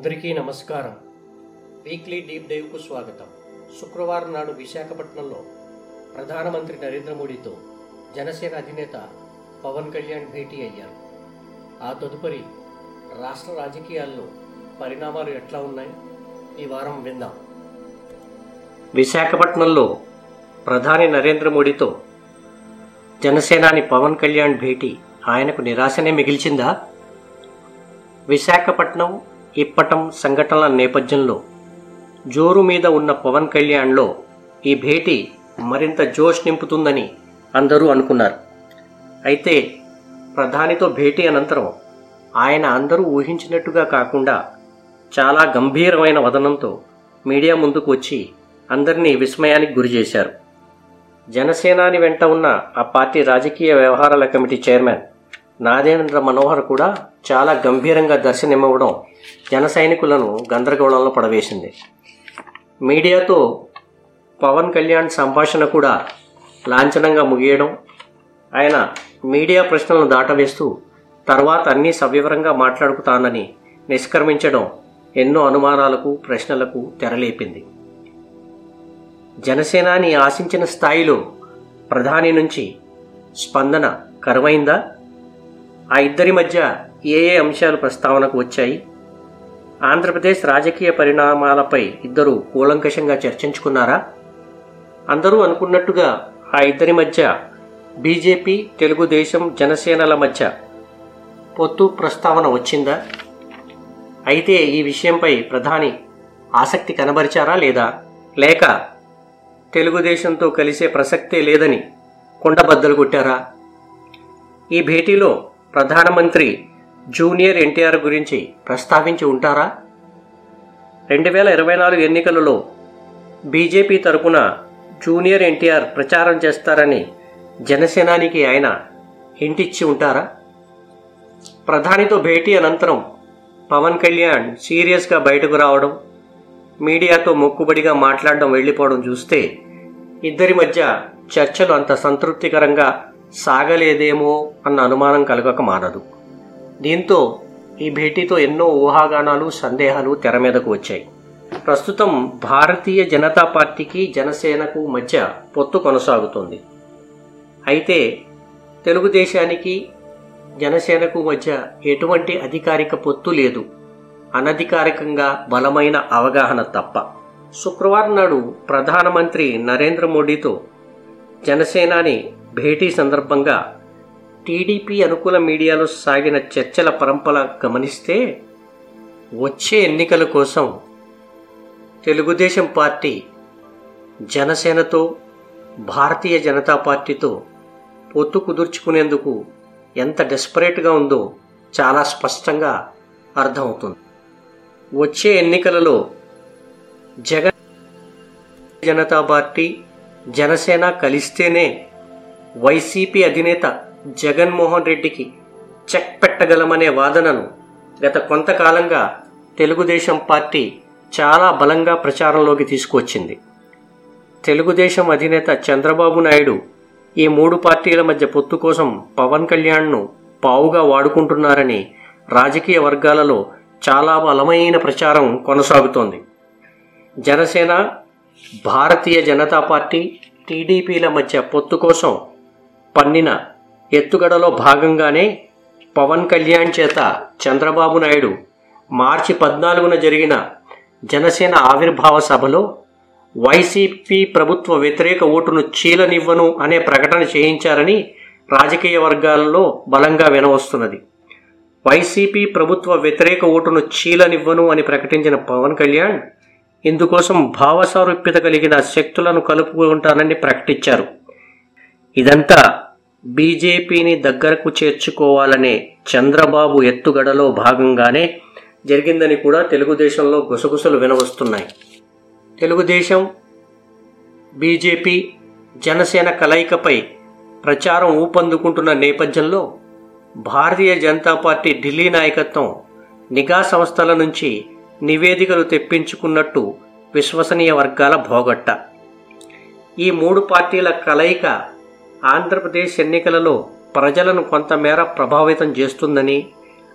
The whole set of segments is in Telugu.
అందరికీ నమస్కారం. వీక్లీ డీప్ డైవ్కు స్వాగతం. శుక్రవారం నాడు విశాఖపట్నంలో ప్రధానమంత్రి నరేంద్ర మోడీతో జనసేన అధినేత పవన్ కళ్యాణ్ భేటీ అయ్యారు. ఆ తదుపరి రాష్ట్ర రాజకీయాల్లో పరిణామాలు ఎట్లా ఉన్నాయి? ఈ వారం విందాం. విశాఖపట్నంలో ప్రధాని నరేంద్ర మోడీతో జనసేనాని పవన్ కళ్యాణ్ భేటీ ఆయనకు నిరాశనే మిగిల్చిందా? విశాఖపట్నం ఇప్పటం సంఘటనల నేపథ్యంలో జోరు మీద ఉన్న పవన్ కళ్యాణ్లో ఈ భేటీ మరింత జోష్ నింపుతుందని అందరూ అనుకున్నారు. అయితే ప్రధానితో భేటీ అనంతరం ఆయన అందరూ ఊహించినట్టుగా కాకుండా చాలా గంభీరమైన వదనంతో మీడియా ముందుకు వచ్చి అందరినీ విస్మయానికి గురిచేశారు జనసేనాని వెంట ఉన్న ఆ పార్టీ రాజకీయ వ్యవహారాల కమిటీ చైర్మన్ నాదేంద్ర మనోహర్ కూడా చాలా గంభీరంగా దర్శనమివ్వడం జన సైనికులను గందరగోళంలో పడవేసింది. మీడియాతో పవన్ కళ్యాణ్ సంభాషణ కూడా లాంఛనంగా ముగియడం ఆయన మీడియా ప్రశ్నలను దాటవేస్తూ తర్వాత అన్నీ సవివరంగా మాట్లాడుకుతానని నిష్క్రమించడం ఎన్నో అనుమానాలకు ప్రశ్నలకు తెరలేపింది. జనసేనాని ఆశించిన స్థాయిలో ప్రధాని నుంచి స్పందన కరువైందా? ఆ ఇద్దరి మధ్య ఏ ఏ అంశాలు ప్రస్తావనకు వచ్చాయి? ఆంధ్రప్రదేశ్ రాజకీయ పరిణామాలపై ఇద్దరు కూలంకషంగా చర్చించుకున్నారా? అందరూ అనుకున్నట్టుగా ఆ ఇద్దరి మధ్య బీజేపీ తెలుగుదేశం జనసేనల మధ్య పొత్తు ప్రస్తావన వచ్చిందా? అయితే ఈ విషయంపై ప్రధాని ఆసక్తి కనబరిచారా లేదా? లేక తెలుగుదేశంతో కలిసే ప్రసక్తే లేదని కొండబద్దలు కొట్టారా? ఈ భేటీలో ప్రధానమంత్రి జూనియర్ ఎన్టీఆర్ గురించి ప్రస్తావించి ఉంటారా? రెండు వేల ఇరవై నాలుగు ఎన్నికలలో బీజేపీ తరపున జూనియర్ ఎన్టీఆర్ ప్రచారం చేస్తారని జనసేనానికి ఆయన ఇంటిచ్చి ఉంటారా? ప్రధానితో భేటీ అనంతరం పవన్ కళ్యాణ్ సీరియస్గా బయటకు రావడం మీడియాతో మొక్కుబడిగా మాట్లాడడం వెళ్ళిపోవడం చూస్తే ఇద్దరి మధ్య చర్చలు అంత సంతృప్తికరంగా సాగలేదేమో అన్న అనుమానం కలగక మానదు. దీంతో ఈ భేటీతో ఎన్నో ఊహాగానాలు సందేహాలు తెర మీదకు వచ్చాయి. ప్రస్తుతం భారతీయ జనతా పార్టీకి జనసేనకు మధ్య పొత్తు కొనసాగుతోంది. అయితే తెలుగుదేశానికి జనసేనకు మధ్య ఎటువంటి అధికారిక పొత్తు లేదు. అనధికారికంగా బలమైన అవగాహన తప్ప. శుక్రవారం నాడు ప్రధానమంత్రి నరేంద్ర మోడీతో జనసేనాని భేటీ సందర్భంగా టీడీపీ అనుకూల మీడియాలో సాగిన చర్చల పరంపర గమనిస్తే వచ్చే ఎన్నికల కోసం తెలుగుదేశం పార్టీ జనసేనతో భారతీయ జనతా పార్టీతో పొత్తు కుదుర్చుకునేందుకు ఎంత డెస్పరేట్గా ఉందో చాలా స్పష్టంగా అర్థమవుతుంది. వచ్చే ఎన్నికలలో జగన్ జనతా పార్టీ జనసేన కలిస్తేనే వైసీపీ అధినేత జగన్మోహన్ రెడ్డికి చెక్ పెట్టగలమనే వాదనను గత కొంతకాలంగా తెలుగుదేశం పార్టీ చాలా బలంగా ప్రచారంలోకి తీసుకువచ్చింది. తెలుగుదేశం అధినేత చంద్రబాబు నాయుడు ఈ మూడు పార్టీల మధ్య పొత్తు కోసం పవన్ కళ్యాణ్ను పావుగా వాడుకుంటున్నారని రాజకీయ వర్గాలలో చాలా బలమైన ప్రచారం కొనసాగుతోంది. జనసేన భారతీయ జనతా పార్టీ టీడీపీల మధ్య పొత్తు కోసం పన్నిన ఎత్తుగడలో భాగంగానే పవన్ కళ్యాణ్ చేత చంద్రబాబు నాయుడు మార్చి పద్నాలుగున జరిగిన జనసేన ఆవిర్భావ సభలో వైసీపీ ప్రభుత్వ వ్యతిరేక ఓటును చీలనివ్వను అనే ప్రకటన చేయించారని రాజకీయ వర్గాలలో బలంగా వినవస్తున్నది. వైసీపీ ప్రభుత్వ వ్యతిరేక ఓటును చీలనివ్వను అని ప్రకటించిన పవన్ కళ్యాణ్ ఇందుకోసం భావసారూప్యత కలిగిన శక్తులను కలుపుకుంటానని ప్రకటించారు. ఇదంతా బీజేపీని దగ్గరకు చేర్చుకోవాలనే చంద్రబాబు ఎత్తుగడలో భాగంగానే జరిగిందని కూడా తెలుగుదేశంలో గుసగుసలు వినవస్తున్నాయి. తెలుగుదేశం బీజేపీ జనసేన కలయికపై ప్రచారం ఊపందుకుంటున్న నేపథ్యంలో భారతీయ జనతా పార్టీ ఢిల్లీ నాయకత్వం నిఘా సంస్థల నుంచి నివేదికలు తెప్పించుకున్నట్టు విశ్వసనీయ వర్గాల భోగట్ట. ఈ మూడు పార్టీల కలయిక ఆంధ్రప్రదేశ్ ఎన్నికలలో ప్రజలను కొంతమేర ప్రభావితం చేస్తుందని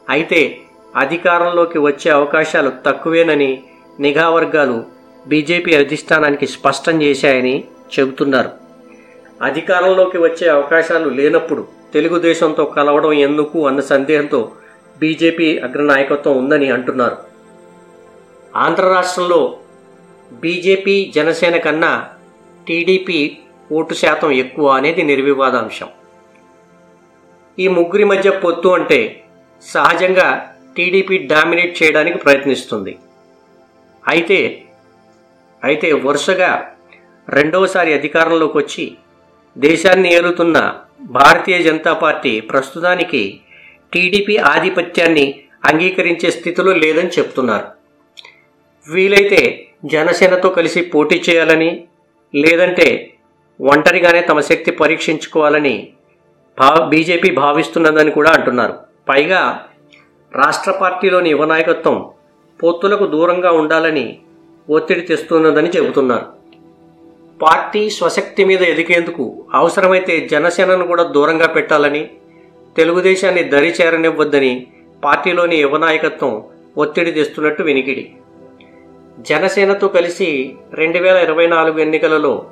అయితే అధికారంలోకి వచ్చే అవకాశాలు తక్కువేనని నిఘా వర్గాలు బీజేపీ అధిష్టానానికి స్పష్టం చేశాయని చెబుతున్నారు. అధికారంలోకి వచ్చే అవకాశాలు లేనప్పుడు తెలుగుదేశంతో కలవడం ఎందుకు అన్న సందేహంతో బీజేపీ అగ్రనాయకత్వం ఉందని అంటున్నారు. ఆంధ్ర రాష్ట్రంలో బీజేపీ జనసేన కన్నా టీడీపీ ఓటు శాతం ఎక్కువ అనేది నిర్వివాదాంశం. ఈ ముగ్గురి మధ్య పొత్తు అంటే సహజంగా టీడీపీ డామినేట్ చేయడానికి ప్రయత్నిస్తుంది. అయితే అయితే వరుసగా రెండవసారి అధికారంలోకి వచ్చి దేశాన్ని ఏలుతున్న భారతీయ జనతా పార్టీ ప్రస్తుతానికి టీడీపీ ఆధిపత్యాన్ని అంగీకరించే స్థితిలో లేదని చెప్తున్నారు. వీలైతే జనసేనతో కలిసి పోటీ చేయాలని లేదంటే ఒంటరిగానే తమ శక్తి పరీక్షించుకోవాలని భా బీజేపీ భావిస్తున్నదని కూడా అంటున్నారు. పైగా రాష్ట్ర పార్టీలోని యువ నాయకత్వం పొత్తులకు దూరంగా ఉండాలని ఒత్తిడి తెస్తున్నదని చెబుతున్నారు. పార్టీ స్వశక్తి మీద ఎదిగేందుకు అవసరమైతే జనసేనను కూడా దూరంగా పెట్టాలని తెలుగుదేశాన్ని దరి చేరనివ్వద్దని పార్టీలోని యువ నాయకత్వం ఒత్తిడి తెస్తున్నట్టు వినికిడి. జనసేనతో కలిసి రెండు వేల ఇరవై నాలుగు ఎన్నికలలో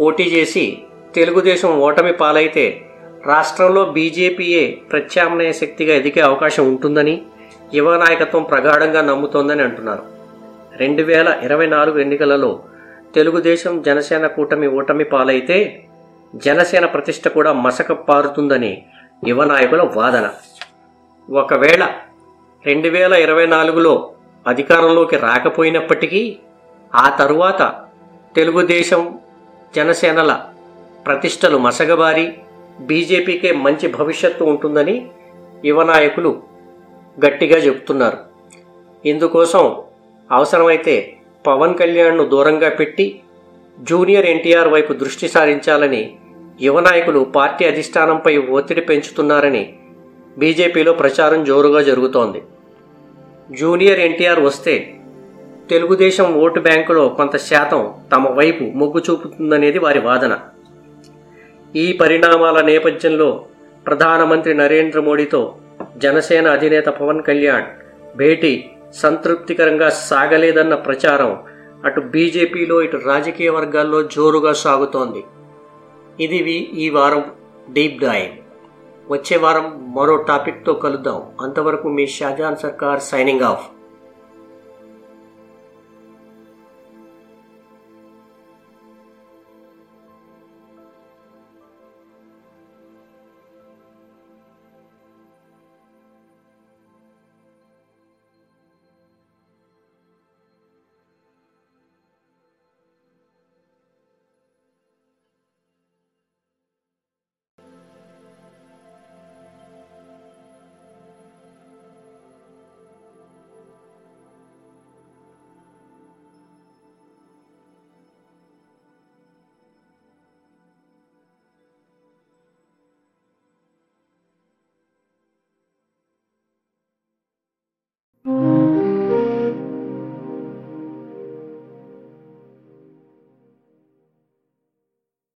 పోటీ చేసి తెలుగుదేశం ఓటమి పాలైతే రాష్ట్రంలో బీజేపీయే ప్రత్యామ్నాయ శక్తిగా ఎదిగే అవకాశం ఉంటుందని యువ నాయకత్వం ప్రగాఢంగా నమ్ముతోందని అంటున్నారు. రెండు వేల ఇరవై నాలుగు ఎన్నికలలో తెలుగుదేశం జనసేన కూటమి ఓటమి పాలైతే జనసేన ప్రతిష్ట కూడా మసక పారుతుందని యువ నాయకుల వాదన. ఒకవేళ రెండు వేల ఇరవై నాలుగులో అధికారంలోకి రాకపోయినప్పటికీ ఆ తరువాత తెలుగుదేశం జనసేనల ప్రతిష్టలు మసగబారి బీజేపీకే మంచి భవిష్యత్తు ఉంటుందని యువ నాయకులు గట్టిగా చెబుతున్నారు. ఇందుకోసం అవసరమైతే పవన్ కళ్యాణ్ను దూరంగా పెట్టి జూనియర్ ఎన్టీఆర్ వైపు దృష్టి సారించాలని యువ నాయకులు పార్టీ అధిష్టానంపై ఒత్తిడి పెంచుతున్నారని బీజేపీలో ప్రచారం జోరుగా జరుగుతోంది. జూనియర్ ఎన్టీఆర్ వస్తే తెలుగుదేశం ఓటు బ్యాంకులో కొంత శాతం తమ వైపు మొగ్గు చూపుతుందనేది వారి వాదన. ఈ పరిణామాల నేపథ్యంలో ప్రధానమంత్రి నరేంద్ర మోడీతో జనసేన అధినేత పవన్ కళ్యాణ్ భేటీ సంతృప్తికరంగా సాగలేదన్న ప్రచారం అటు బీజేపీలో ఇటు రాజకీయ వర్గాల్లో జోరుగా సాగుతోంది. ఇది ఈ వారం డీప్ డైవ్. వచ్చే వారం మరో టాపిక్తో కలుద్దాం. అంతవరకు మీ షాజాన్ సర్కార్ సైనింగ్ ఆఫ్.